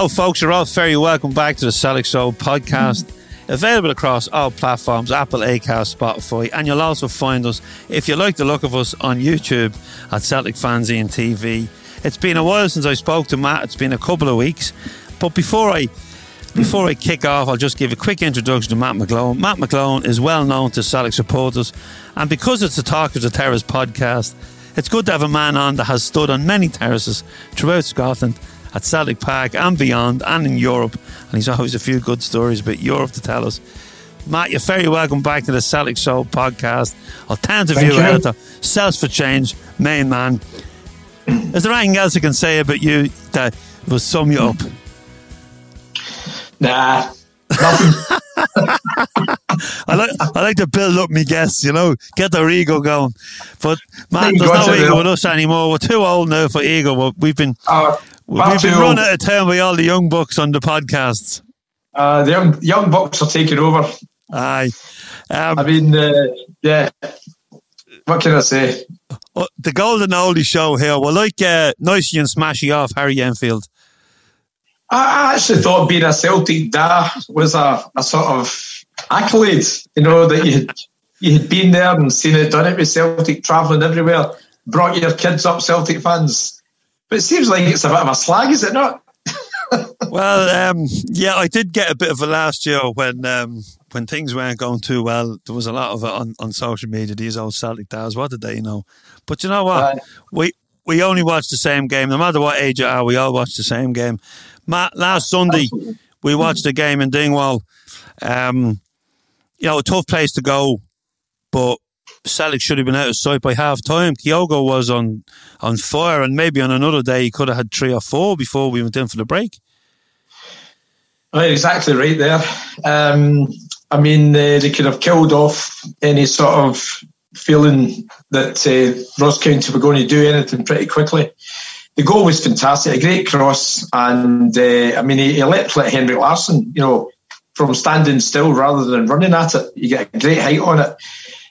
Hello, folks. You're all very welcome back to the Celtic Show podcast. Available across all platforms Apple, Acast, Spotify, and you'll also find us, if you like the look of us, on YouTube at Celtic Fanzine TV. It's been a while since I spoke to Matt. It's been a couple of weeks. But before I before I kick off, I'll just give a quick introduction to Matt McGlone. Matt McGlone is well known to Celtic supporters, and because it's the Talk of the Terrace podcast, it's good to have a man on that has stood on many terraces throughout Scotland at Celtic Park and beyond, and in Europe. And he's always a few good stories about Europe to tell us. Matt, you're very welcome back to the Celtic Show podcast. Alternative Thank view you. editor, Celts for Change, main man. Is there anything else I can say about you that will sum you up? Nah, nothing. I like I like to build up my guests, you know, get their ego going. But man, there's no Cyril. ego with us anymore. We're too old now for ego. We've been Uh, we've been too run out of town by all the young bucks on the podcasts. Uh, the young, young bucks are taking over. Aye. Um, I mean, uh, yeah. What can I say? Uh, the Golden Oldie show here. Well, like uh, Nicey and Smashie off Harry Enfield. I I actually thought being a Celtic da was a, a sort of accolade. You know that you had you had been there and seen it, done it with Celtic, travelling everywhere, brought your kids up, Celtic fans. But it seems like it's a bit of a slag, is it not? Well, um, yeah, I did get a bit of a last year when um, when things weren't going too well. There was a lot of it on, on social media. These old Celtic dads, what did they know? But you know what? Aye. we we only watch the same game. No matter what age you are, we all watch the same game. Matt, last Sunday we watched a game in Dingwall. Um, you know, a tough place to go, but Celtic should have been out of sight by half time. Kyogo was on on fire, and maybe on another day he could have had three or four before we went in for the break. Right, exactly right there. Um, I mean, uh, they could have killed off any sort of feeling that uh, Ross County were going to do anything pretty quickly. The goal was fantastic, a great cross, and uh, I mean, he, he leapt like Henrik you know, from standing still rather than running at it. You get a great height on it.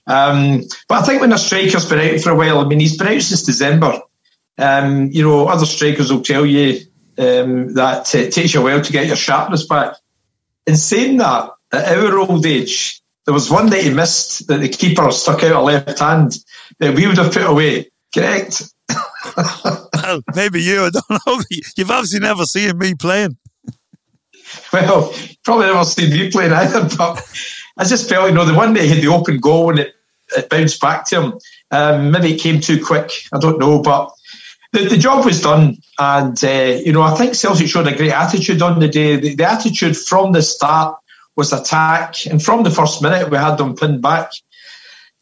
Um, but I think when a striker's been out for a while, I mean, he's been out since December. Um, you know, other strikers will tell you um, that it takes you a while to get your sharpness back. In saying that, at our old age, there was one that he missed that the keeper stuck out a left hand that we would have put away. Correct? Well, maybe you. I don't know. You've obviously never seen me playing. Well, probably never seen me playing either, but I just felt, you know, the one day he had the open goal and it, it bounced back to him. Um, maybe it came too quick. I don't know, but the, the job was done. And, uh, you know, I think Celtic showed a great attitude on the day. The, the attitude from the start was attack. And from the first minute, we had them pinned back.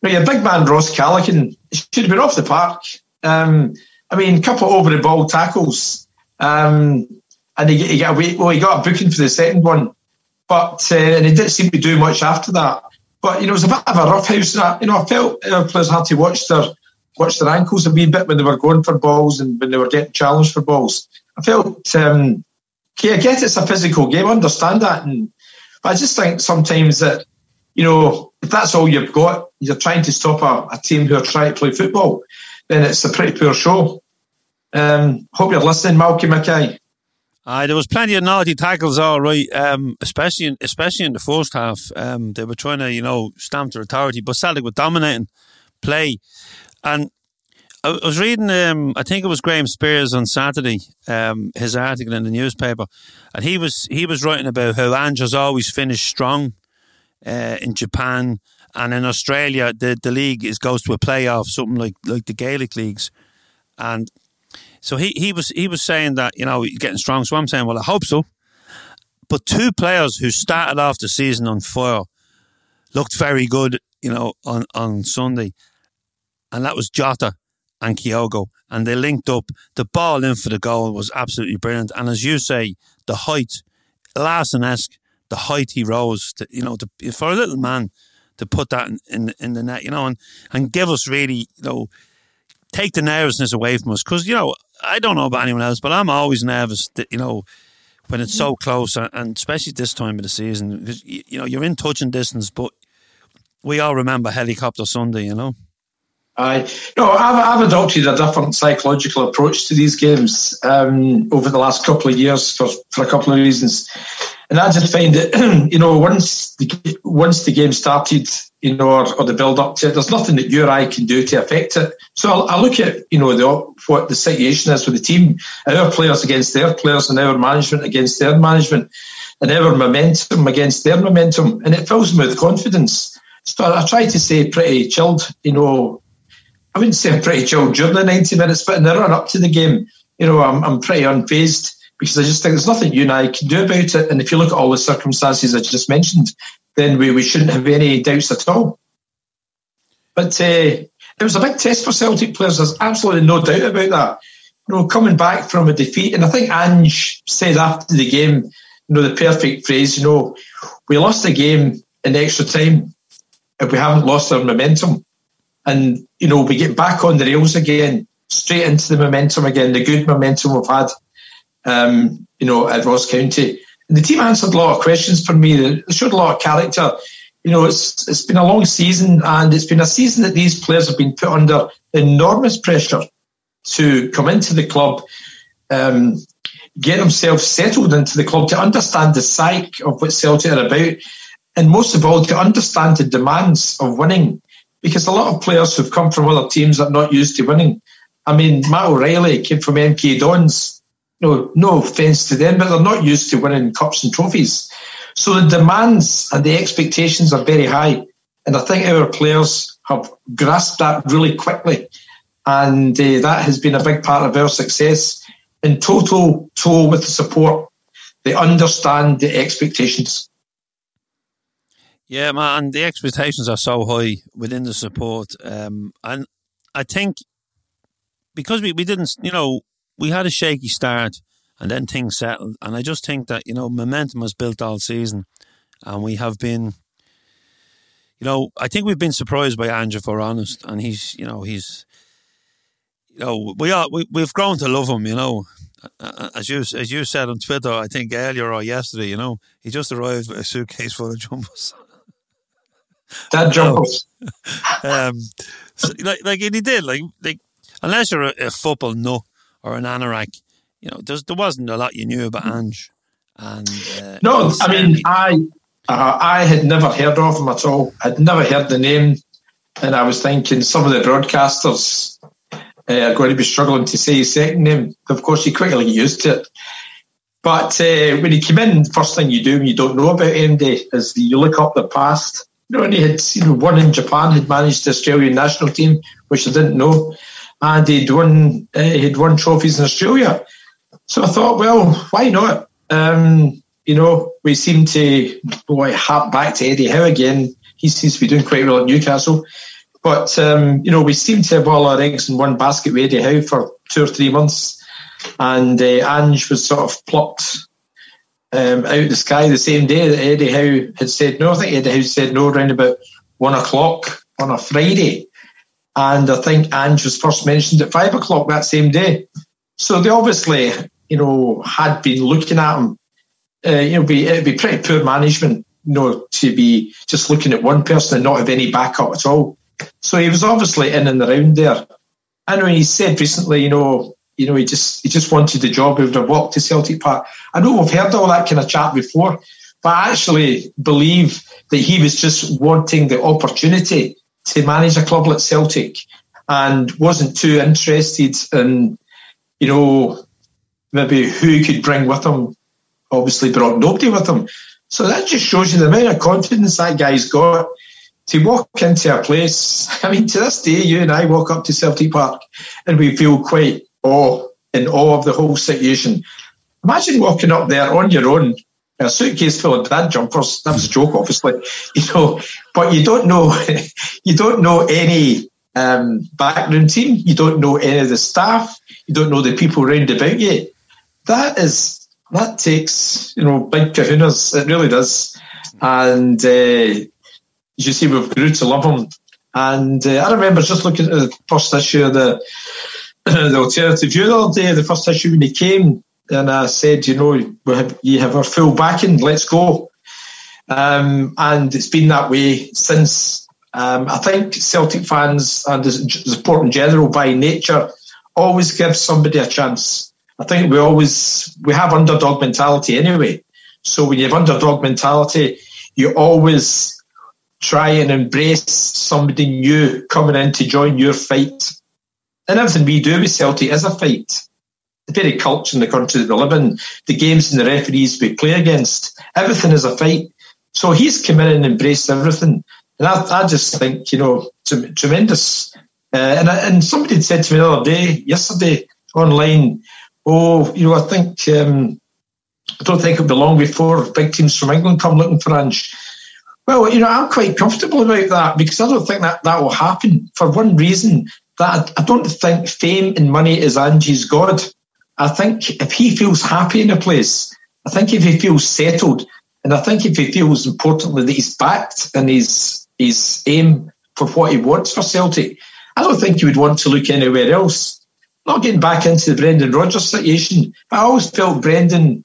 Know, your big man, Ross Callachan, should have been off the park. Um, I mean, a couple over the ball tackles. Um, and he, he got away, well, he got a booking for the second one. But uh, and he didn't seem to do much after that. But you know, it was a bit of a rough house. That you know, I felt our players had to watch their watch their ankles a wee bit when they were going for balls and when they were getting challenged for balls. I felt, um, okay, I get it's a physical game, I understand that, and I just think sometimes that you know if that's all you've got, you're trying to stop a, a team who are trying to play football, then it's a pretty poor show. Um, hope you're listening, Malky Mackay. Uh, there was plenty of naughty tackles, all right. Um, especially in especially in the first half, um, they were trying to you know stamp their authority, but Celtic were dominating play. And I was reading, um, I think it was Graham Spiers on Saturday, um, his article in the newspaper, and he was he was writing about how Ange has always finished strong uh, in Japan and in Australia. The the league is goes to a playoff, something like like the Gaelic leagues, and so he, he was he was saying that you know getting strong. So I'm saying, well, I hope so. But two players who started off the season on fire looked very good, you know, on on Sunday, and that was Jota and Kyogo, and they linked up. The ball in for the goal was absolutely brilliant, and as you say, the height, Larsson-esque, the height he rose, to, you know, to, for a little man to put that in, in in the net, you know, and and give us really, you know, take the nervousness away from us because you know I don't know about anyone else, but I'm always nervous that you know when it's so mm. close, and especially this time of the season, because you know you're in touching distance, but we all remember helicopter Sunday, you know. I no, I've, I've adopted a different psychological approach to these games um, over the last couple of years for, for a couple of reasons, and I just find that you know once the once the game started, you know, or, or the build up to it, there's nothing that you or I can do to affect it. So I look at you know the, what the situation is with the team, our players against their players, and our management against their management, and our momentum against their momentum, and it fills me with confidence. So I try to stay pretty chilled, you know, I wouldn't say I'm pretty chilled during the 90 minutes, but in the run up to the game, you know, I'm, I'm pretty unfazed because I just think there's nothing you and I can do about it. And if you look at all the circumstances I just mentioned, then we, we shouldn't have any doubts at all. But uh, it was a big test for Celtic players. There's absolutely no doubt about that. You know, coming back from a defeat, and I think Ange said after the game, you know, the perfect phrase, you know, we lost the game in extra time if we haven't lost our momentum and you know we get back on the rails again, straight into the momentum again, the good momentum we've had, um, you know, at Ross County. And the team answered a lot of questions for me. They showed a lot of character. You know, it's it's been a long season, and it's been a season that these players have been put under enormous pressure to come into the club, um, get themselves settled into the club, to understand the psyche of what Celtic are about, and most of all, to understand the demands of winning because a lot of players who've come from other teams are not used to winning. I mean, Matt O'Riley came from MK Dons. No, no offence to them, but they're not used to winning cups and trophies. So the demands and the expectations are very high. And I think our players have grasped that really quickly. And uh, that has been a big part of our success. In total toll with the support, they understand the expectations. Yeah, man, the expectations are so high within the support, um, and I think because we, we didn't, you know, we had a shaky start and then things settled, and I just think that you know momentum was built all season, and we have been, you know, I think we've been surprised by Andrew, for honest, and he's, you know, he's, you know, we are we, we've grown to love him, you know, as you as you said on Twitter, I think earlier or yesterday, you know, he just arrived with a suitcase full of jumbos. Dad jumpers. um, so, like, like he did, like, like unless you're a, a, football nut or an anorak, you know, there wasn't a lot you knew about Ange. And uh, no, I mean, I uh, I had never heard of him at all. I'd never heard the name, and I was thinking some of the broadcasters uh, are going to be struggling to say his second name. Of course, he quickly used it. But uh, when he came in, first thing you do when you don't know about MD is you look up the past you know, and he had you know, won in Japan, had managed the Australian national team, which I didn't know, and he'd won uh, he'd won trophies in Australia. So I thought, well, why not? Um, you know, we seem to boy harp back to Eddie Howe again. He seems to be doing quite well at Newcastle. But um, you know, we seem to have all our eggs in one basket with Eddie Howe for two or three months, and uh, Ange was sort of plucked um, out the sky the same day that Eddie Howe had said no. I think Eddie Howe said no around about one o'clock on a Friday. And I think Ange was first mentioned at five o'clock that same day. So they obviously, you know, had been looking at him. Uh, you know, be, it'd be pretty poor management, you know, to be just looking at one person and not have any backup at all. So he was obviously in and around there. I know he said recently, you know, you know, he just he just wanted the job. He would have walked to Celtic Park. I know we've heard all that kind of chat before, but I actually believe that he was just wanting the opportunity to manage a club like Celtic and wasn't too interested in, you know, maybe who he could bring with him. Obviously, brought nobody with him. So that just shows you the amount of confidence that guy's got to walk into a place. I mean, to this day, you and I walk up to Celtic Park and we feel quite awe in awe of the whole situation. Imagine walking up there on your own, a suitcase full of dad jumpers. That was a joke, obviously, you know. But you don't know, you don't know any um, backroom team. You don't know any of the staff. You don't know the people round about you. That is that takes you know big kahunas. It really does. And uh, as you see, we've grew to love them. And uh, I remember just looking at the first issue of the the alternative view the other day, the first issue when he came, and I said, you know, we have, you have our full backing, let's go. Um, and it's been that way since. Um, I think Celtic fans and the support in general, by nature, always give somebody a chance. I think we always we have underdog mentality anyway. So when you have underdog mentality, you always try and embrace somebody new coming in to join your fight and everything we do with Celtic is a fight. The very culture in the country that we live in, the games and the referees we play against, everything is a fight. So he's come in and embraced everything. And I, I just think, you know, t- tremendous. Uh, and, and somebody said to me the other day, yesterday, online, oh, you know, I think, um, I don't think it'll be long before big teams from England come looking for Ange. Well, you know, I'm quite comfortable about that because I don't think that that will happen for one reason that I don't think fame and money is Ange's God. I think if he feels happy in a place, I think if he feels settled, and I think if he feels importantly that he's backed and his his aim for what he wants for Celtic, I don't think he would want to look anywhere else. Not getting back into the Brendan Rodgers situation, but I always felt Brendan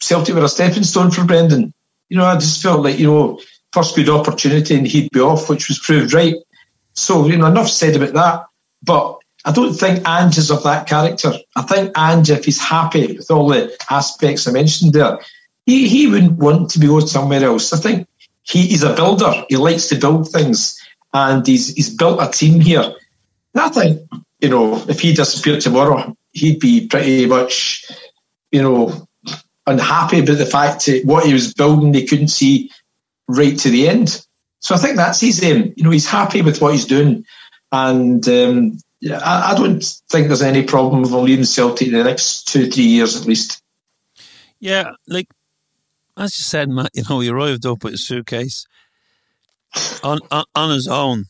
Celtic were a stepping stone for Brendan. You know, I just felt like, you know, first good opportunity and he'd be off, which was proved right. So, you know, enough said about that. But I don't think Ange is of that character. I think Ange, if he's happy with all the aspects I mentioned there, he, he wouldn't want to be going somewhere else. I think he, he's a builder. He likes to build things, and he's he's built a team here. And I think you know if he disappeared tomorrow, he'd be pretty much you know unhappy about the fact that what he was building they couldn't see right to the end. So I think that's his aim. You know, he's happy with what he's doing. And um, yeah, I, I, don't think there's any problem with leaving Celtic in the next two, three years at least. Yeah, like as you said, Matt, you know, he arrived up with a suitcase on, on, on his own.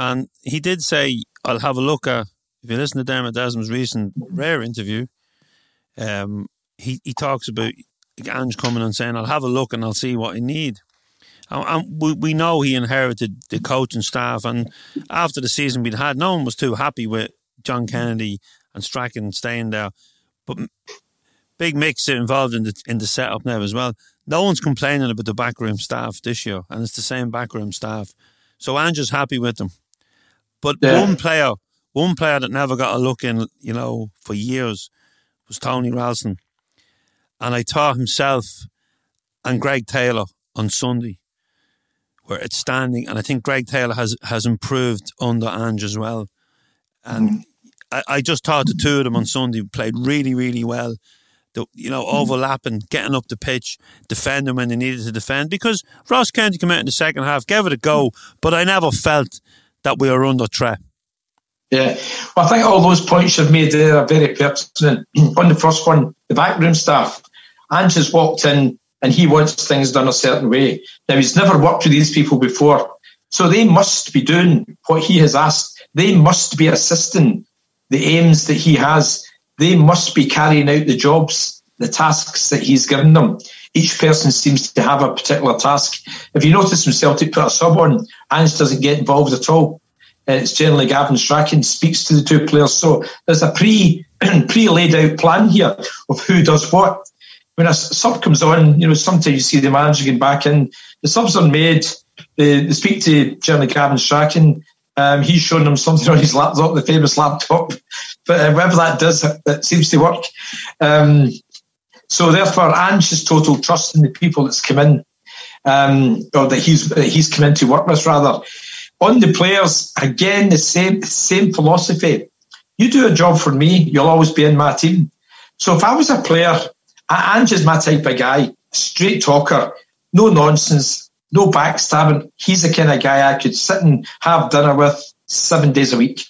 And he did say, I'll have a look at, if you listen to Dermot Desmond's recent rare interview, um, he, he talks about Ange coming and saying, I'll have a look and I'll see what I need. And we, we know he inherited the coaching staff, and after the season we'd had, no one was too happy with John Kennedy and Strachan staying there. But Big Mick's involved in the in the setup now as well. No one's complaining about the backroom staff this year, and it's the same backroom staff. So Andrew's happy with them. But yeah. one player, one player that never got a look in, you know, for years was Tony Ralston. And I thought himself and Greg Taylor on Sunday were outstanding. And I think Greg Taylor has, has improved under Ange as well. And mm. I, I, just thought the two of them on Sunday played really, really well. The, you know, mm. overlapping, getting up the pitch, defending when they needed to defend. Because Ross County came out in the second half, gave it a go, but I never felt that we were under threat. Yeah, well, I think all those points you've made there are very pertinent. on the first one, the backroom staff, Ange has walked in and he wants things done a certain way. Now, he's never worked with these people before, so they must be doing what he has asked. They must be assisting the aims that he has. They must be carrying out the jobs, the tasks that he's given them. each person seems to have a particular task. If you notice when Celtic put a sub on, Ange doesn't get involved at all. Uh, it's generally Gavin Strachan speaks to the two players. So there's a pre pre laid out plan here of who does what. When a sub comes on, you know, sometimes you see the manager getting back in. The subs are made. They, they speak to generally Gavin Strachan. Um, he's shown them something on his laptop, the famous laptop. But uh, whatever that does, it seems to work. Um, so therefore, Ange has total trust in the people that's come in, um, or that he's that he's come in to work with. Rather, on the players, again the same same philosophy. You do a job for me, you'll always be in my team. So if I was a player, Ange my type of guy, straight talker, no nonsense, no backstabbing. He's the kind of guy I could sit and have dinner with seven days a week.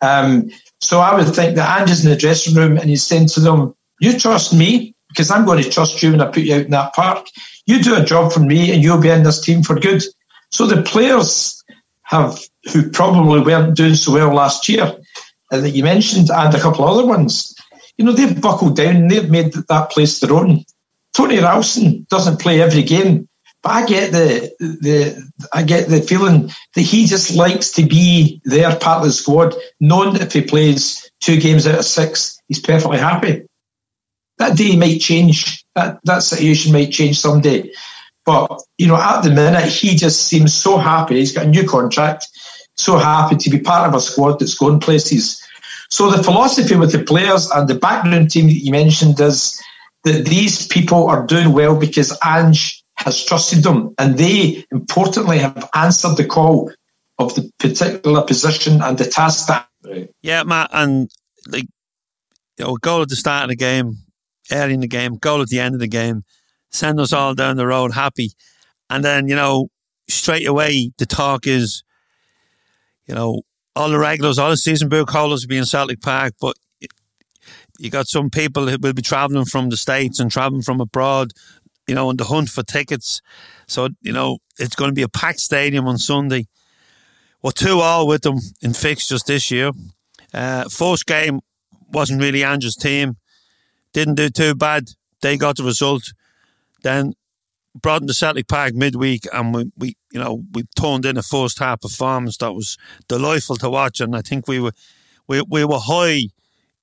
Um, so I would think that Ange's in the dressing room and he's saying to them, "You trust me, because I'm going to trust you when I put you out in that park. You do a job for me and you'll be in this team for good. So the players have, who probably weren't doing so well last year, uh, that you mentioned, and a couple of other ones, you know, they've buckled down and they've made that place their own. Tony Ralston doesn't play every game, but I get the the I get the feeling that he just likes to be there, part of the squad, knowing that if he plays two games out of six, he's perfectly happy that day might change. That that situation might change someday. But you know, at the minute, he just seems so happy. He's got a new contract, so happy to be part of a squad that's going places. So the philosophy with the players and the background team that you mentioned is that these people are doing well because Ange has trusted them, and they importantly have answered the call of the particular position and the task that. Yeah, Matt, and like you know, goal at the start of the game, early in the game, goal at the end of the game, send us all down the road happy. And then, you know, straight away, the talk is, you know, all the regulars, all the season book holders will be in Celtic Park, but you got some people who will be travelling from the States and travelling from abroad, you know, on the hunt for tickets. So, you know, it's going to be a packed stadium on Sunday. Well, two all with them in fixtures this year. Uh, first game wasn't really Andrew's team didn't do too bad. They got the result. Then brought into Celtic Park midweek, and we, we, you know, we turned in a first half performance that was delightful to watch. And I think we were, we, we were high,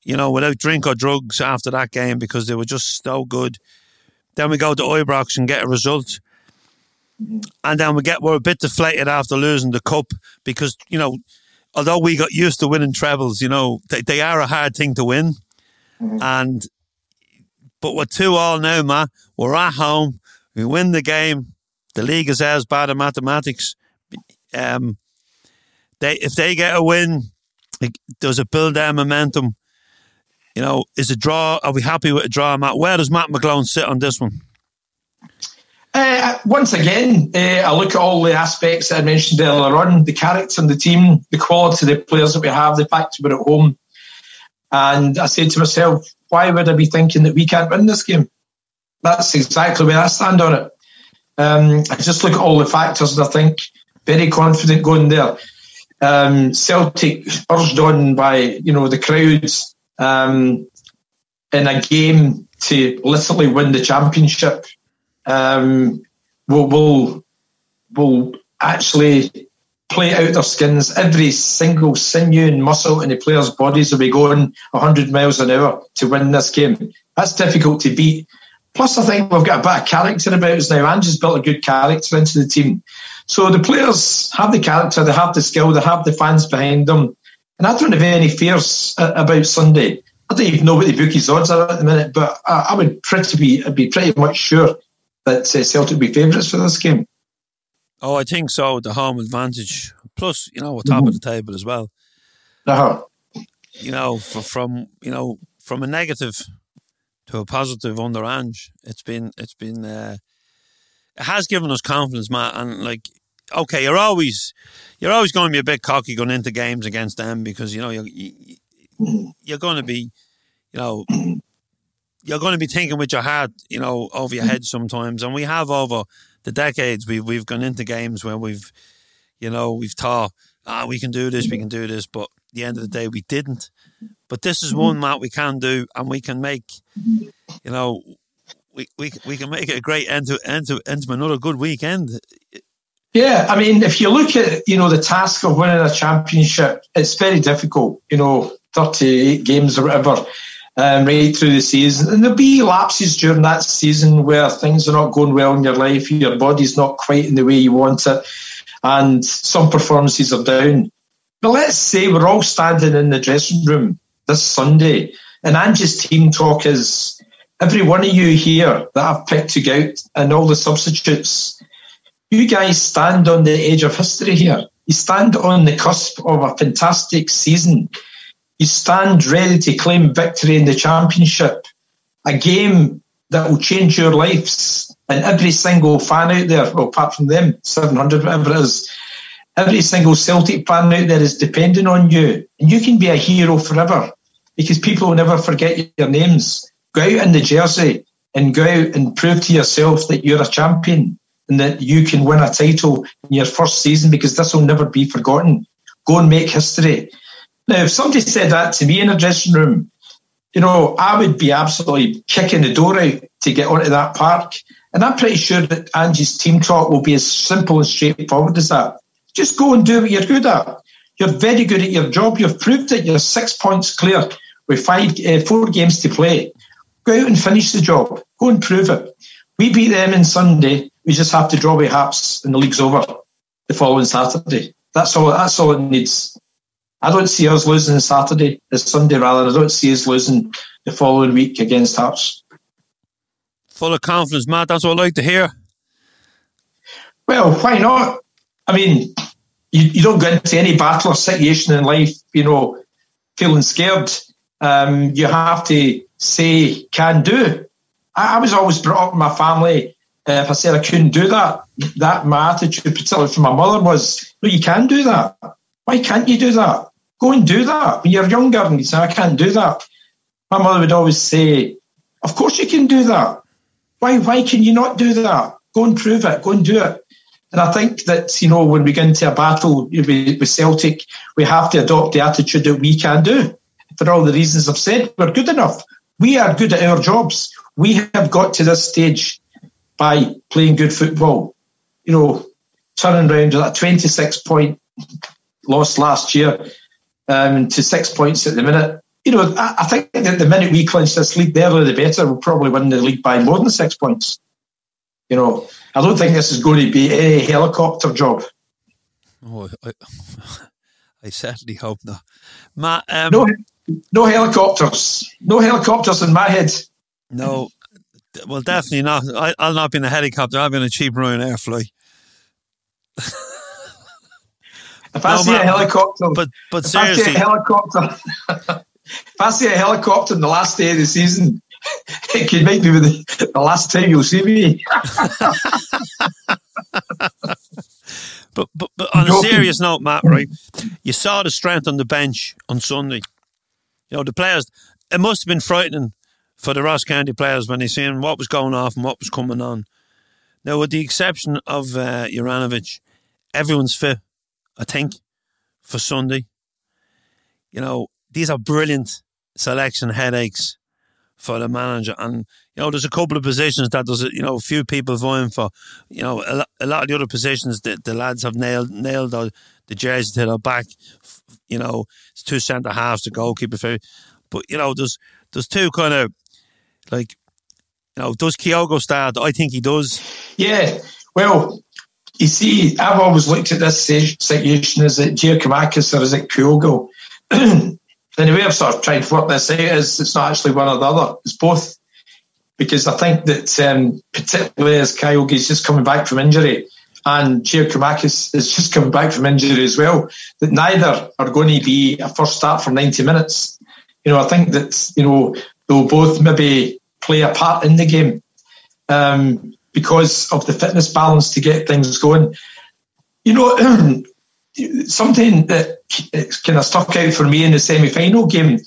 you know, without drink or drugs after that game because they were just so good. Then we go to Ibrox and get a result. And then we get we're a bit deflated after losing the cup because you know, although we got used to winning trebles, you know, they, they are a hard thing to win. Mm-hmm. And but we're two all now, ma. We're at home. We win the game. The league is as bad at mathematics. Um, they if they get a win, it, does it build their momentum? You know, is a draw? Are we happy with a draw, Matt? Where does Matt McGlone sit on this one? Uh, once again, uh, I look at all the aspects I mentioned earlier on the character and the team, the quality of the players that we have, the fact we're at home. And I said to myself, why would I be thinking that we can't win this game? That's exactly where I stand on it. Um, I just look at all the factors and I think very confident going there. Um, Celtic urged on by you know the crowds um, in a game to literally win the championship. Um, will will will actually play out their skins. Every single sinew and muscle in the players' bodies will be going 100 miles an hour to win this game. That's difficult to beat. Plus, I think we've got a bit of character about us now. Ange's built a good character into the team. So the players have the character, they have the skill, they have the fans behind them. And I don't have any fears about Sunday. I don't even know what the bookies' odds are at the minute, but I, would pretty be, I'd be pretty much sure that uh, Celtic would be favourites for this game. Oh, I think so. The home advantage, plus you know, we're top mm-hmm. of the table as well. Uh-huh. You know, for, from you know, from a negative to a positive under Ange, it's been it's been uh, it has given us confidence, Matt. And like, okay, you're always you're always going to be a bit cocky going into games against them because you know you're you're going to be, you know. You're going to be thinking with your heart, you know, over your head sometimes, and we have over the decades we've we've gone into games where we've you know we've thought ah we can do this we can do this but the end of the day we didn't but this is one Matt we can do and we can make you know we, we, we can make it a great end to end to end to another good weekend. Yeah, I mean, if you look at you know the task of winning a championship, it's very difficult. You know, thirty-eight games or whatever, um, right through the season, and there'll be lapses during that season where things are not going well in your life, your body's not quite in the way you want it, and some performances are down. But let's say we're all standing in the dressing room this Sunday, and Angie's team talk is every one of you here that I've picked to go out and all the substitutes, you guys stand on the edge of history here. You stand on the cusp of a fantastic season. You stand ready to claim victory in the championship, a game that will change your lives. And every single fan out there, well, apart from them, 700, whatever it is, every single Celtic fan out there is depending on you. And you can be a hero forever because people will never forget your names. Go out in the jersey and go out and prove to yourself that you're a champion and that you can win a title in your first season because this will never be forgotten. Go and make history. Now, if somebody said that to me in a dressing room, you know, I would be absolutely kicking the door out to get onto that park. And I'm pretty sure that Angie's team talk will be as simple and straightforward as that. Just go and do what you're good at. You're very good at your job. You've proved it. You're six points clear with five, uh, four games to play. Go out and finish the job. Go and prove it. We beat them on Sunday. We just have to draw with Hearts and the league's over the following Saturday. That's all. That's all it needs. I don't see us losing on Saturday, this Sunday rather. I don't see us losing the following week against Hearts. Full of confidence, Matt. That's what I like to hear. Well, why not? I mean, you, you don't get into any battle or situation in life, you know, feeling scared. Um, you have to say, can do. I, I was always brought up in my family. Uh, if I said I couldn't do that, that my attitude, particularly from my mother, was, no, you can do that. Why can't you do that? Go and do that. When you're younger and you say, I can't do that. My mother would always say, Of course you can do that. Why why can you not do that? Go and prove it, go and do it. And I think that, you know, when we get into a battle with, Celtic, we have to adopt the attitude that we can do. For all the reasons I've said, we're good enough. We are good at our jobs. We have got to this stage by playing good football. You know, turning around that 26 point loss last year um, to six points at the minute. You know, I, I think that the minute we clinch this league, the earlier the better. We'll probably win the league by more than six points. You know, I don't think this is going to be a helicopter job. Oh, I, I certainly hope not. Matt, um, no, no helicopters. No helicopters in my head. No, well, definitely not. I, will not be in a helicopter. I'll be in a cheap Ryanair flight. If I no, see a helicopter, but but if seriously, I see a helicopter, if I see a helicopter in the last day of the season, it could make me the, the last time you'll see me. but, but but on a serious note, Matt, right? You saw the strength on the bench on Sunday. You know the players. It must have been frightening for the Ross County players when they seen what was going off and what was coming on. Now, with the exception of uh, Juranovic, everyone's fit. I think, for Sunday. You know, these are brilliant selection headaches for the manager. And, you know, there's a couple of positions that there's, you know, a few people vying for. You know, a, lot of the other positions that the lads have nailed nailed the, the jersey to their back. You know, it's two centre halves, the goalkeeper. But, you know, there's there's two kind of like, you know, does Kyogo start? I think he does. Yeah. Well, you see, I've always looked at this situation as it Giakoumakis or is it Kyogo? and the way I've sort of tried to work this out is it's not actually one or the other, it's both. Because I think that um, particularly as Kyogo is just coming back from injury and Giakoumakis is just coming back from injury as well, that neither are going to be a first start for 90 minutes. You know, I think that, you know, they'll both maybe play a part in the game. Um, because of the fitness balance to get things going. You know, something that kind of stuck out for me in the semi final game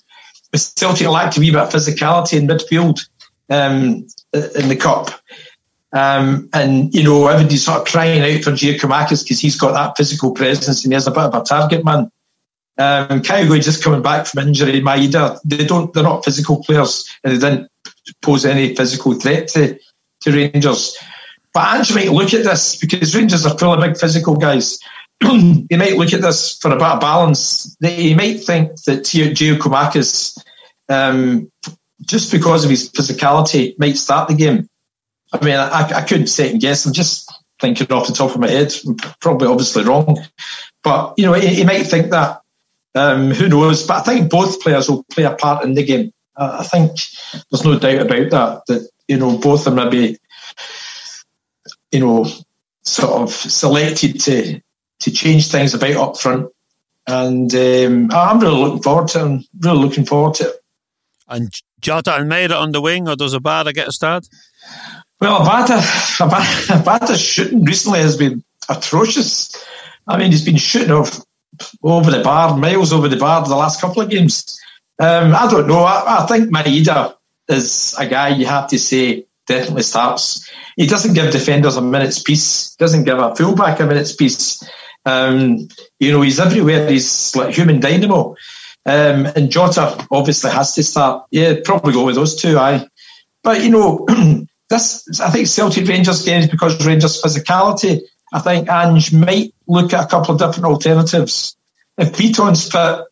was Celtic lacked a wee bit of physicality in midfield um, in the cup. Um, and, you know, everybody's sort of crying out for Giakoumakis because he's got that physical presence and he's a bit of a target man. Um, Kyogo just coming back from injury, Maeda, they don't, they're not physical players and they didn't pose any physical threat to, to Rangers. But Ange might look at this because Rangers are full of big physical guys. He might look at this for a bit of balance. You might think that Giakoumakis, um, just because of his physicality, might start the game. I mean, I, I couldn't second guess. I'm just thinking off the top of my head. Probably obviously wrong. But, you know, he, he might think that. Um, who knows? But I think both players will play a part in the game. I think there's no doubt about that, that, you know, both are maybe, you know, sort of selected to to change things about up front. And um, I'm really looking forward to it. I'm really looking forward to it. And Jota and Maeda on the wing, or does Abada get a start? Well, Abada, Abada, Abada's shooting recently has been atrocious. I mean, he's been shooting off over the bar, miles over the bar the last couple of games. Um, I don't know. I, I think Maeda is a guy you have to say definitely starts. He doesn't give defenders a minute's peace. Doesn't give a fullback a minute's peace. Um, you know, he's everywhere. He's like human dynamo. Um, and Jota obviously has to start. Yeah, probably go with those two. I. But you know, this I think Celtic Rangers game is because Rangers physicality. I think Ange might look at a couple of different alternatives. If Bitton's fit,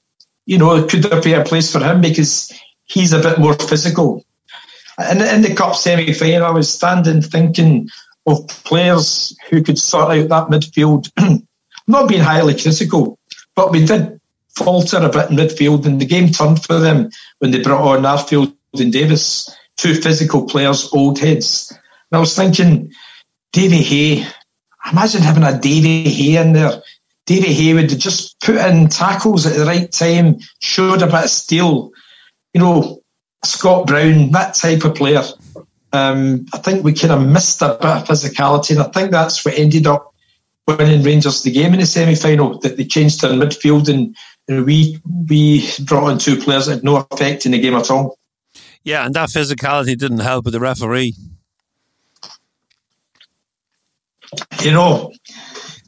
you know, could there be a place for him because he's a bit more physical. And in the cup semi final, I was standing thinking of players who could sort out that midfield not being highly critical, but we did falter a bit in midfield, and the game turned for them when they brought on Arfield and Davis, two physical players, old heads. And I was thinking, Davy Hay, imagine having a Davy Hay in there. Davy Hay would just put in tackles at the right time, showed a bit of steel. You know, Scott Brown, that type of player. Um, I think we kind of missed a bit of physicality, and I think that's what ended up winning Rangers the game in the semi final that they changed their midfield and, and we we brought in two players that had no effect in the game at all. Yeah, and that physicality didn't help with the referee. You know,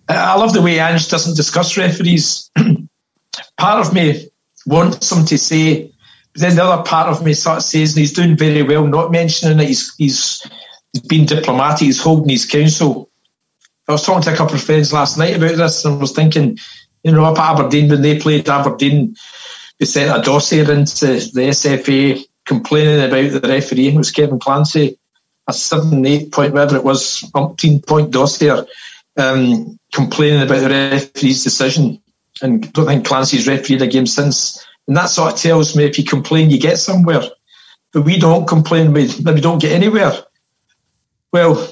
I love the way Ange doesn't discuss referees. part of me wants him to say, but then the other part of me sort of says, and he's doing very well not mentioning it. He's, he's, he's been diplomatic, he's holding his counsel. I was talking to a couple of friends last night about this and was thinking, you know, up at Aberdeen when they played Aberdeen, they sent a dossier into the SFA complaining about the referee. It was Kevin Clancy, a seven, eight point, whatever it was, umpteen point dossier, um, complaining about the referee's decision. And I don't think Clancy's refereed a game since. And that sort of tells me if you complain, you get somewhere. But we don't complain, we, we don't get anywhere. Well,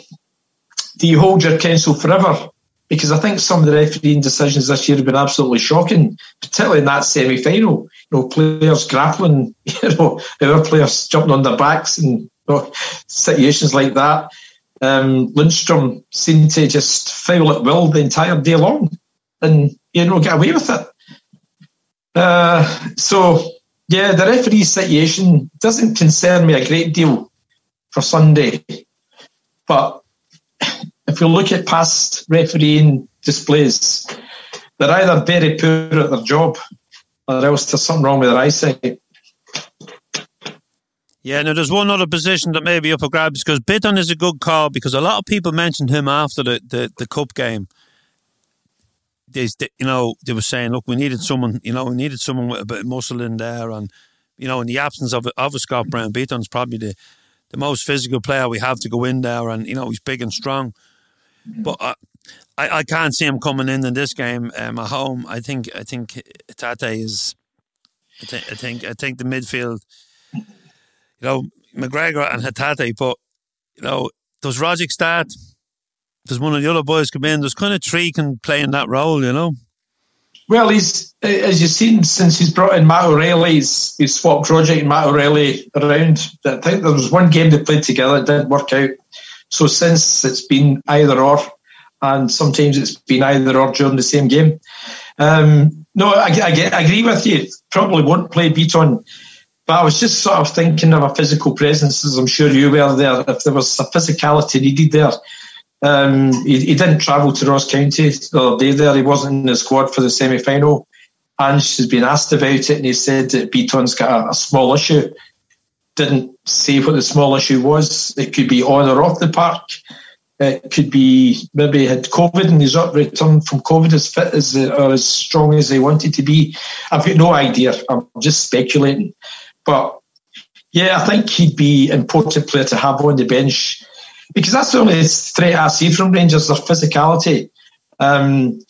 do you hold your counsel forever? Because I think some of the refereeing decisions this year have been absolutely shocking, particularly in that semi final. You know, players grappling, you know, other players jumping on their backs and you know, situations like that. Um, Lundstram seemed to just foul at will the entire day long and, you know, get away with it. Uh, so, yeah, the referee situation doesn't concern me a great deal for Sunday. But if you look at past refereeing displays, they're either very poor at their job or else there's something wrong with their eyesight. Yeah, now there's one other position that may be up for grabs because Bitton is a good call because a lot of people mentioned him after the, the, the cup game. They, you know, they were saying, look, we needed someone, you know, we needed someone with a bit of muscle in there. And, you know, in the absence of, of a Scott Brown, Bitton's probably the, the most physical player we have to go in there. And, you know, he's big and strong. But I, I can't see him coming in in this game um, at home. I think I think Tate is. I, th- I think I think the midfield. You know McGregor and Hatate, but you know does Rogic start? Does one of the other boys come in? There's kind of three can play in that role, you know. Well, he's as you've seen since he's brought in Matt O'Riley, he's, he's swapped Rogic and Matt O'Riley around. I think there was one game they played together, it didn't work out. So since it's been either or, and sometimes it's been either or during the same game. Um, no, I, I, I, agree with you. Probably won't play Bitton, but I was just sort of thinking of a physical presence, as I'm sure you were there. If there was a physicality needed there, um, he, he, didn't travel to Ross County the other day. There, he wasn't in the squad for the semi final. and has been asked about it, and he said that Beaton's got a, a small issue didn't say what the small issue was. It could be on or off the park. It could be maybe had COVID and he's not returned from COVID as fit as or as strong as they wanted to be. I've got no idea. I'm just speculating. But yeah, I think he'd be an important player to have on the bench because that's the only threat I see from Rangers, their physicality. Um,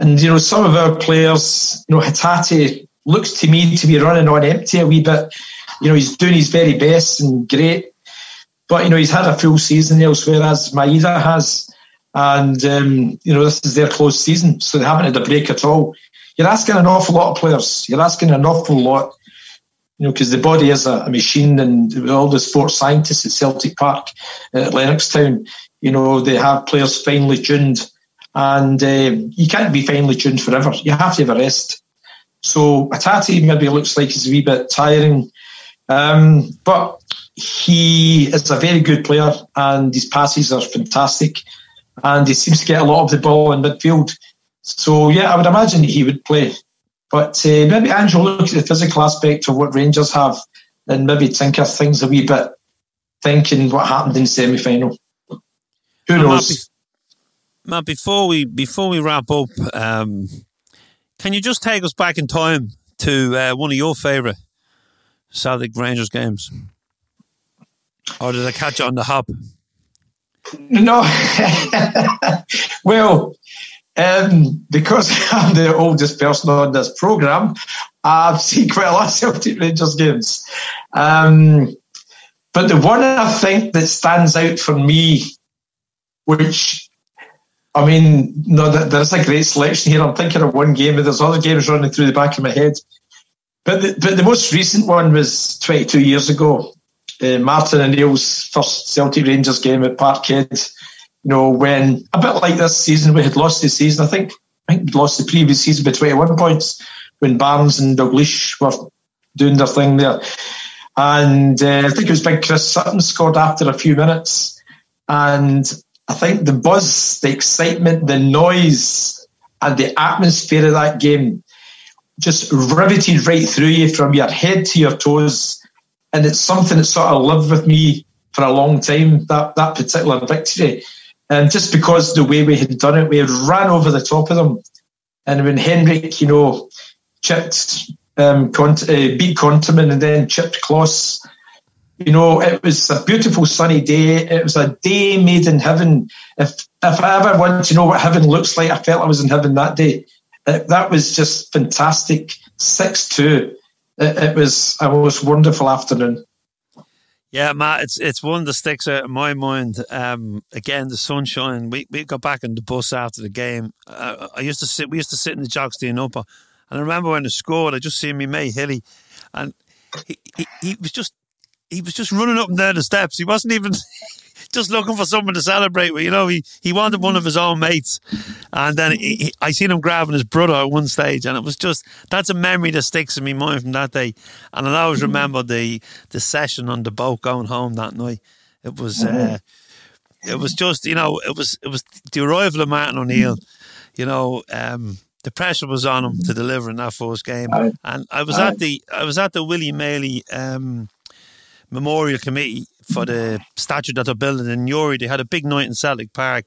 and, you know, some of our players, you know, Hatate looks to me to be running on empty a wee bit. You know, he's doing his very best and great. But, you know, he's had a full season elsewhere, as Maeda has. And, um, you know, this is their close season, so they haven't had a break at all. You're asking an awful lot of players. You're asking an awful lot, you know, because the body is a, a, machine and all the sports scientists at Celtic Park, at Lennoxtown, you know, they have players finely tuned. And uh, you can't be finely tuned forever. You have to have a rest. So Hatate maybe looks like he's a wee bit tiring. Um, but he is a very good player and his passes are fantastic and he seems to get a lot of the ball in midfield. So, yeah, I would imagine he would play. But uh, maybe Andrew look at the physical aspect of what Rangers have and maybe tinker things a wee bit, thinking what happened in semi final. Who knows? Matt, Matt, before we before we wrap up, um, can you just take us back in time to uh, one of your favourite Celtic Rangers games? Or did I catch it on the hop? No. well, um, because I'm the oldest person on this programme, I've seen quite a lot of Celtic Rangers games. Um, but the one I think that stands out for me, which I mean, no, there's a great selection here. I'm thinking of one game, but there's other games running through the back of my head. But the, but the most recent one was 22 years ago uh, Martin O'Neill's first Celtic Rangers game at Parkhead. You know, when a bit like this season, we had lost the season. I think I think we'd lost the previous season by 21 points when Barnes and Dalglish were doing their thing there. And uh, I think it was Big Chris Sutton scored after a few minutes. And I think the buzz, the excitement, the noise, and the atmosphere of that game just riveted right through you from your head to your toes and it's something that sort of lived with me for a long time. That that particular victory, and just because the way we had done it, we had ran over the top of them, and when Henrik, you know, chipped um, Cont- uh, beat Konterman and then chipped Klos. You know, it was a beautiful sunny day. It was a day made in heaven. If if I ever want to know what heaven looks like, I felt I was in heaven that day. It, that was just fantastic. Six two it, it was a most wonderful afternoon. Yeah, Matt, it's it's one that sticks out in my mind. Um, again, the sunshine. We we got back on the bus after the game. Uh, I used to sit. We used to sit in the Jock Stein Upper, and I remember when they scored. I just seen me mate Hilly, and he, he, he was just he was just running up and down the steps. He wasn't even just looking for someone to celebrate with. You know, he, he wanted one of his own mates. And then he, he, I seen him grabbing his brother at one stage. And it was just, that's a memory that sticks in my mind from that day. And I always remember the, the session on the boat going home that night. It was, uh, it was just, you know, it was, it was the arrival of Martin O'Neill, you know, um, the pressure was on him to deliver in that first game, and I was at the I was at the William Maley um, Memorial Committee for the statue that they're building in Newry. They had a big night in Celtic Park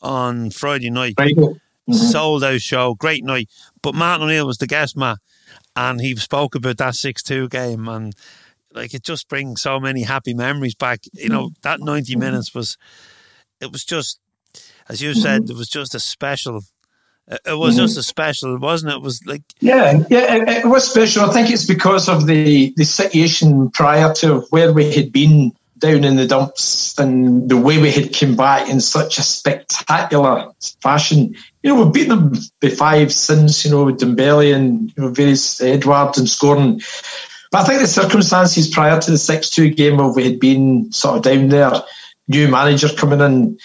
on Friday night. Mm-hmm. Sold out show, great night. But Martin O'Neill was the guest man, and he spoke about that six two game, and like it just brings so many happy memories back. You know that ninety minutes was, it was just, as you said, it was just a special it was mm-hmm. just a special, wasn't it? It was like yeah, yeah, it, it, was special. I think it's because of the the situation prior to where we had been down in the dumps and the way we had come back in such a spectacular fashion. You know, we've beaten them by five since, you know, with Dembele and you know, various Edouard and scoring. But I think the circumstances prior to the 6 2 game where we had been sort of down there, new manager coming in,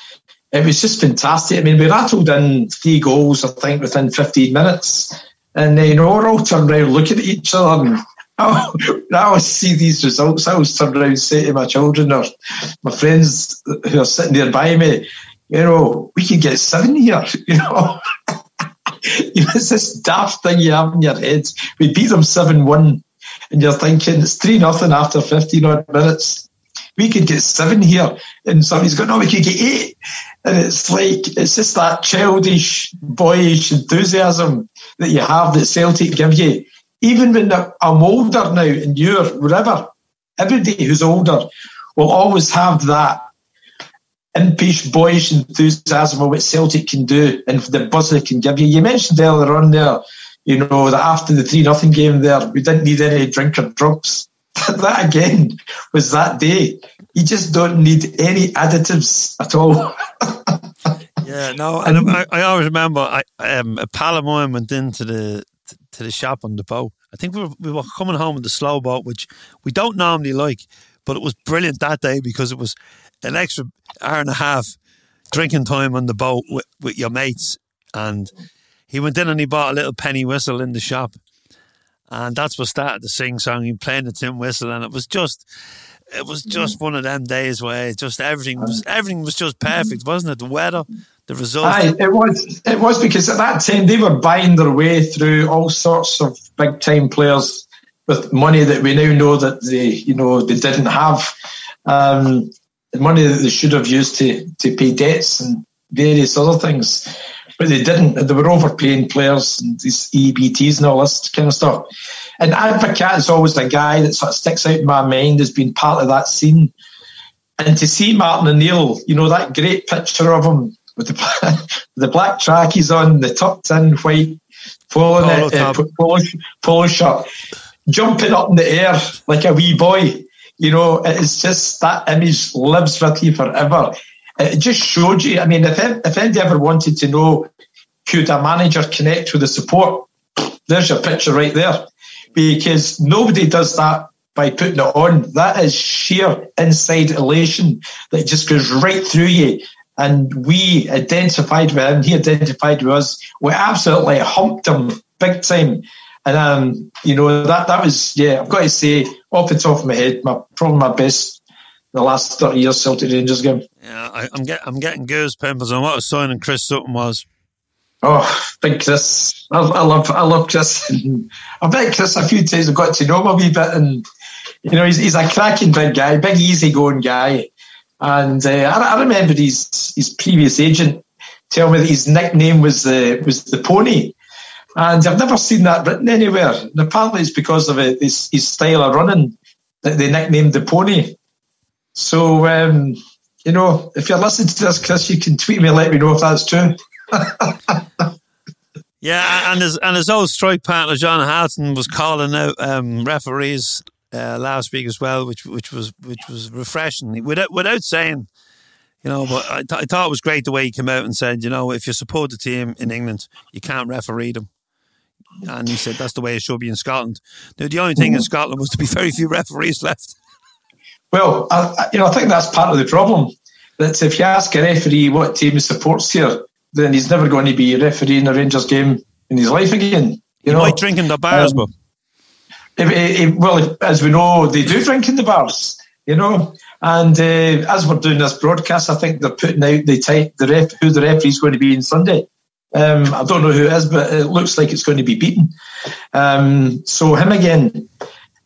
it was just fantastic. I mean, we rattled in three goals, I think, within 15 minutes. And, you know, we're all turned around looking at each other and I always see these results. I always turn around and say to my children or my friends who are sitting there by me, you know, we can get seven here, you know. it's this daft thing you have in your head. We beat them 7 1. and you're thinking it's three nothing after fifteen odd minutes. We could get seven here, and somebody's going, "No, we could get eight. And it's like it's just that childish, boyish enthusiasm that you have that Celtic give you. Even when I'm older now, and you're whatever, everybody who's older will always have that impish, boyish enthusiasm of what Celtic can do and the buzz they can give you. You mentioned earlier on there, you know, that after the 3 nothing game there, we didn't need any drink or drugs. that again was that day. You just don't need any additives at all. yeah, no, and I, I always remember I, um, a pal of mine went into the to the shop on the boat. I think we were, we were coming home with the slow boat, which we don't normally like, but it was brilliant that day because it was an extra hour and a half drinking time on the boat with, with your mates. And he went in and he bought a little penny whistle in the shop. And that's what started the sing song. He played the tin whistle, and it was just, it was just mm. one of them days where just everything was everything was just perfect, wasn't it? The weather, the results. Aye, it was. It was because at that time they were buying their way through all sorts of big time players with money that we now know that they, you know, they didn't have. Um, money that they should have used to, to pay debts and various other things. But they didn't. They were overpaying players and these EBTs and all this kind of stuff. And Advocaat is always a guy that sort of sticks out in my mind as being part of that scene. And to see Martin O'Neill, you know, that great picture of him with the, the black trackies on, the tucked in white polo, polo, uh, polo, polo shirt, jumping up in the air like a wee boy you know, it's just that image lives with you forever. It just showed you. I mean, if if anybody ever wanted to know could a manager connect with the support, there's your picture right there. Because nobody does that by putting it on. That is sheer inside elation that just goes right through you. And we identified with him, he identified with us. We absolutely humped him big time. And um, you know that that was yeah. I've got to say, off the top of my head, my probably my best the last thirty years Celtic Rangers game. Yeah, I, am get, I'm getting goose pimples on what a signing Chris Sutton was. Oh, big Chris! I, I love I love Chris. I've met Chris a few times. I've got to know him a wee bit, and you know he's he's a cracking big guy, big easy going guy. And uh, I, I remember his his previous agent tell me that his nickname was the was the pony and I've never seen that written anywhere. And apparently it's because of his, his style of running that they nicknamed the pony. So, um, you know, if you're listening to this, Chris, you can tweet me and let me know if that's true. yeah, and his, and his old strike partner, John Hartson, was calling out um, referees uh, last week as well, which which was which was refreshing. Without, without saying, you know, but I, th- I thought it was great the way he came out and said, you know, if you support the team in England, you can't referee them. And he said that's the way it should be in Scotland. Now, the only thing in Scotland was to be very few referees left. Well, I, you know, I think that's part of the problem. That if you ask a referee what team he supports here, then he's never going to be refereeing a Rangers game in his life again. You he know? might drink in the bars, um, but. Well, as we know, they do drink in the bars, you know. And uh, as we're doing this broadcast, I think they're putting out the type, the ref, who the referee is going to be in Sunday. Um, I don't know who it is, but it looks like it's going to be Beaton. Um, so him again,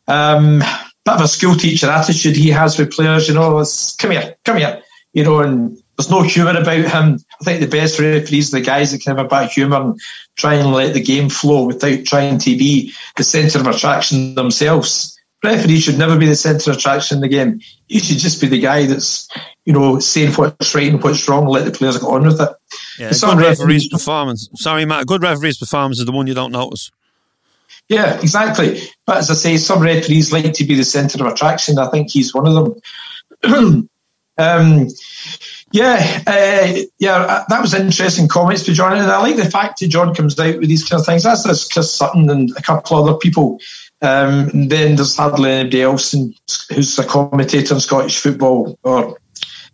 um, bit of a school teacher attitude he has with players. You know, come here, come here. You know, and there's no humour about him. I think the best referees are the guys that can have a bit of humour and try and let the game flow without trying to be the centre of attraction themselves. Referee should never be the centre of attraction in the game. He should just be the guy that's, you know, saying what's right and what's wrong, let the players get on with it. Yeah, good referee's performance. Sorry, Matt. Good referee's performance is the one you don't notice. Yeah, exactly. But as I say, some referees like to be the centre of attraction. I think he's one of them. um, yeah, uh, yeah, uh, that was interesting comments to John, and I like the fact that John comes out with these kind of things. That's this Chris Sutton and a couple of other people. Um, and then there's hardly anybody else in, who's a commentator in Scottish football or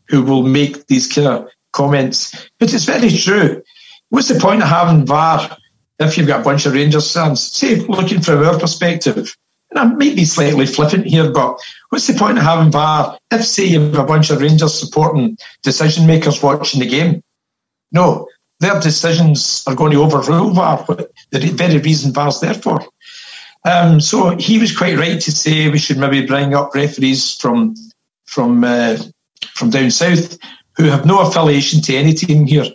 who will make these kind of comments. But it's very true. What's the point of having VAR if you've got a bunch of Rangers fans? Say, looking from our perspective, and I may be slightly flippant here, but what's the point of having VAR if, say, you have a bunch of Rangers supporting decision makers watching the game? No, their decisions are going to overrule VAR, the very reason VAR's there for. Um, so he was quite right to say we should maybe bring up referees from from uh, from down south who have no affiliation to any team here.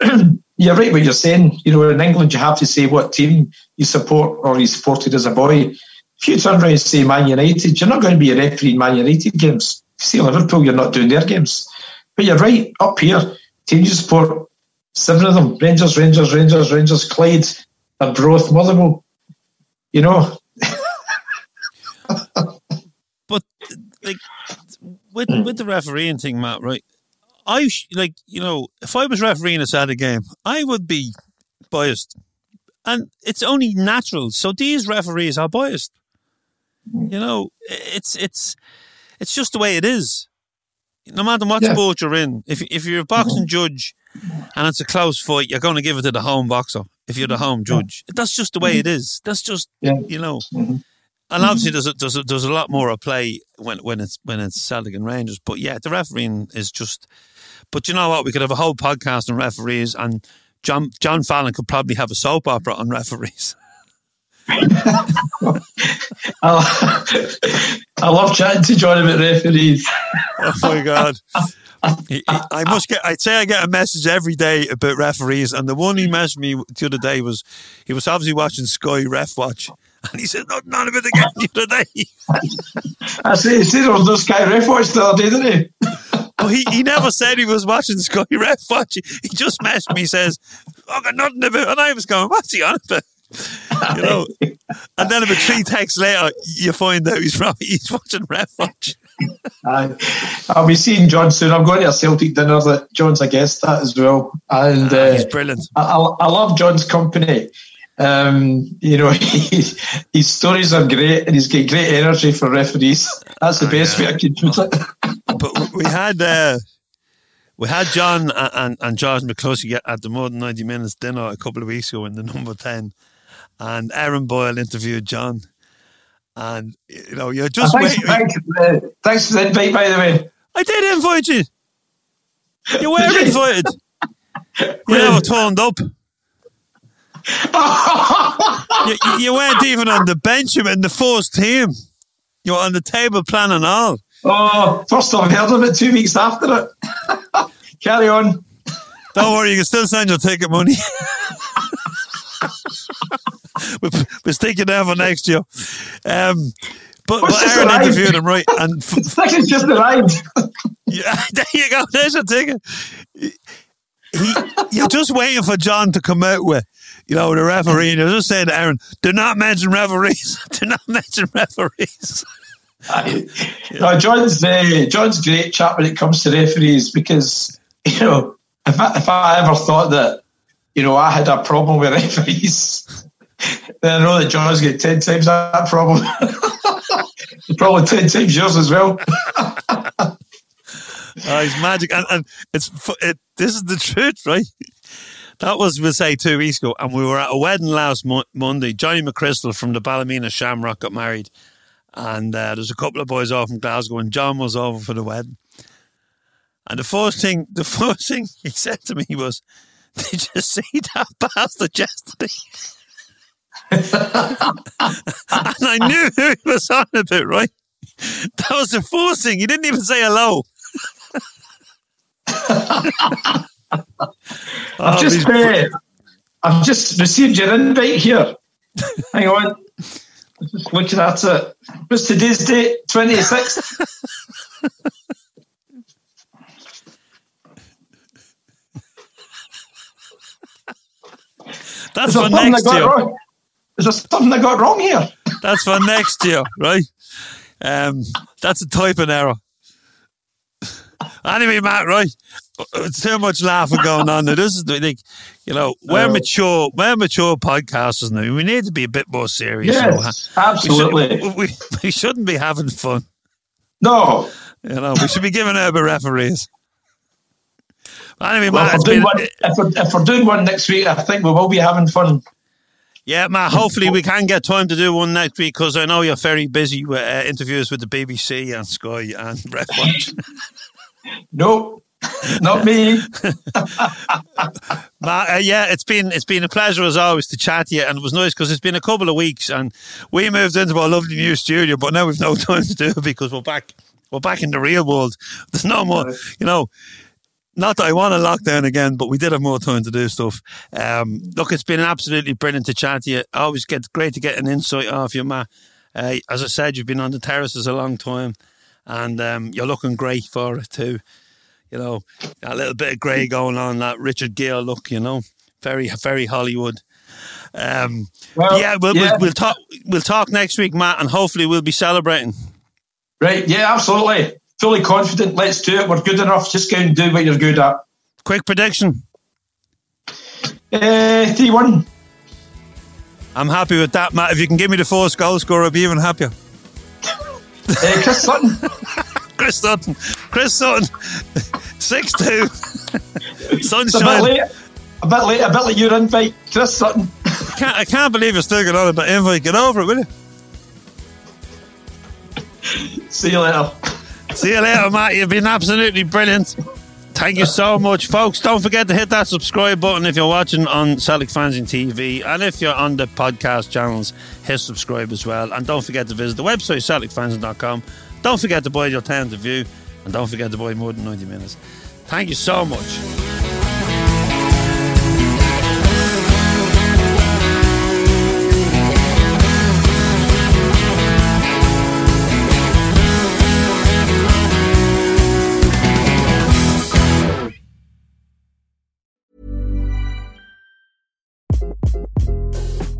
you're right what you're saying. You know, in England you have to say what team you support or you supported as a boy. If you turn around and say Man United, you're not going to be a referee in Man United games. If you see Liverpool, you're not doing their games. But you're right, up here, teams you support, seven of them, Rangers, Rangers, Rangers, Rangers, Clyde, Arbroath, Motherwell. You know, But like with hmm. with the refereeing thing, Matt, right? I like you know, if I was refereeing a Saturday game, I would be biased, and it's only natural. So these referees are biased. Mm. You know, it's it's it's just the way it is. No matter what Yeah. sport you're in, if if you're a mm-hmm. boxing judge mm-hmm. and it's a close fight, you're going to give it to the home boxer. If you're the mm-hmm. home judge, that's just the way it is. That's just Yeah. you know. And obviously, there's a, there's a, there's a lot more at play when when it's when it's Celtic and Rangers. But yeah, the refereeing is just. But you know what? We could have a whole podcast on referees, and John John Fallon could probably have a soap opera on referees. I, I love chatting to John about referees. Oh my god! I must get. I'd say I get a message every day about referees, and the one he messaged me the other day was he was obviously watching Sky Ref Watch, and he said no, none of it again the other day. I say, he said there was no Sky Ref watch the other day, didn't he? Well, he, he never said he was watching Sky Ref Watch. He just messaged me, says, I got nothing about And I was going, what's he on about? You know, and then about three texts later, you find out he's he's watching Ref Watch. I'll be seeing John soon. I'm going to a Celtic dinner that John's a guest at as well. And Ah, uh, brilliant. I, I, I love John's company. Um, you know, his stories are great and he's got great energy for referees. That's the best way I can put it. But we had uh, we had John and, and, and George McCluskey at the More Than 90 Minutes dinner a couple of weeks ago in the number 10. And Aaron Boyle interviewed John. And, you know, you're just thanks, waiting. thanks, uh, thanks for the invite, by the way. I did invite you. You were invited. You never turned up. you, you- you weren't even on the bench. You were in the first team. You were on the table plan and all. Oh, first I've heard of it two weeks after it. Carry on. Don't worry, you can still send your ticket money. We we stick it down for next year. Um, but, What's but Aaron arrived? interviewed him right, and f- actually just arrived. yeah, there you go. There's your ticket. He, you're just waiting for John to come out with, you know, the referee. And you're just saying to Aaron, do not mention referees. do not mention referees. Aye. No, John's uh, John's great chat when it comes to referees because you know if I, if I ever thought that you know I had a problem with referees, then I know that John's got ten times that problem. Probably ten times yours as well. Oh, he's magic, and, and it's it, this is the truth, right? That was we say two weeks ago, and we were at a wedding last mo- Monday. Johnny McChrystal from the Ballymena Shamrock got married, and uh, there's a couple of boys off from Glasgow, and John was over for the wedding. And the first thing, the first thing he said to me was, "Did you see that bastard yesterday?" And I knew who he was on about, right? That was the first thing. He didn't even say hello. I've Oh, just uh, I've just received your invite here. Hang on. I'm Just looking at it. What's today's date? Twenty sixth. That's Is for there something I next year. wrong? There something I got wrong here? That's for next year, right? Um, that's a typing error. Anyway, Matt, right? It's too much laughing going on. Now, this is like, you know, we're Oh. mature, we're mature podcasters now. We need to be a bit more serious. Yes, We, absolutely. should, we, we shouldn't be having fun. No, You know, we should be giving about referees. Anyway, well, Matt, if, we're doing been, one, if, we're, if we're doing one next week, I think we will be having fun. Yeah, Matt. Hopefully, we can get time to do one next week because I know you're very busy with uh, interviews with the BBC and Sky and Ref Watch. No, Not me. Matt, uh, yeah, it's been it's been a pleasure as always to chat to you, and it was nice because it's been a couple of weeks, and we moved into our lovely new studio, but now we've no time to do it because we're back we're back in the real world. There's no more, you know. Not that I want to lock down again, but we did have more time to do stuff. Um, look, it's been absolutely brilliant to chat to you. Always get great to get an insight off you, Matt. Uh, as I said, you've been on the terraces a long time, and um, you're looking great for it too you know, a little bit of grey going on, that Richard Gere look, you know, very, very Hollywood. Um, well, yeah, we'll, yeah. We'll, we'll, talk. We'll talk next week, Matt, and hopefully we'll be celebrating. Right? Yeah, absolutely. Fully confident. Let's do it. We're good enough. Just go and do what you're good at. Quick prediction. Uh, three one. I'm happy with that, Matt. If you can give me the first goal scorer, I'll be even happier. uh, Chris Sutton. Chris Sutton. Chris Sutton. 6 2. Sunshine. A bit, late, a bit late, a bit like your invite, Chris Sutton. I can't, I can't believe you're still getting on about invite. Get over it, will you? See you later. See you later, Matt. You've been absolutely brilliant. Thank you so much, folks. Don't forget to hit that subscribe button if you're watching on Celtic Fans TV. And if you're on the podcast channels, hit subscribe as well. And don't forget to visit the website, CelticFans.com. Don't forget to buy your time to view. And don't forget to buy more than 90 minutes. Thank you so much.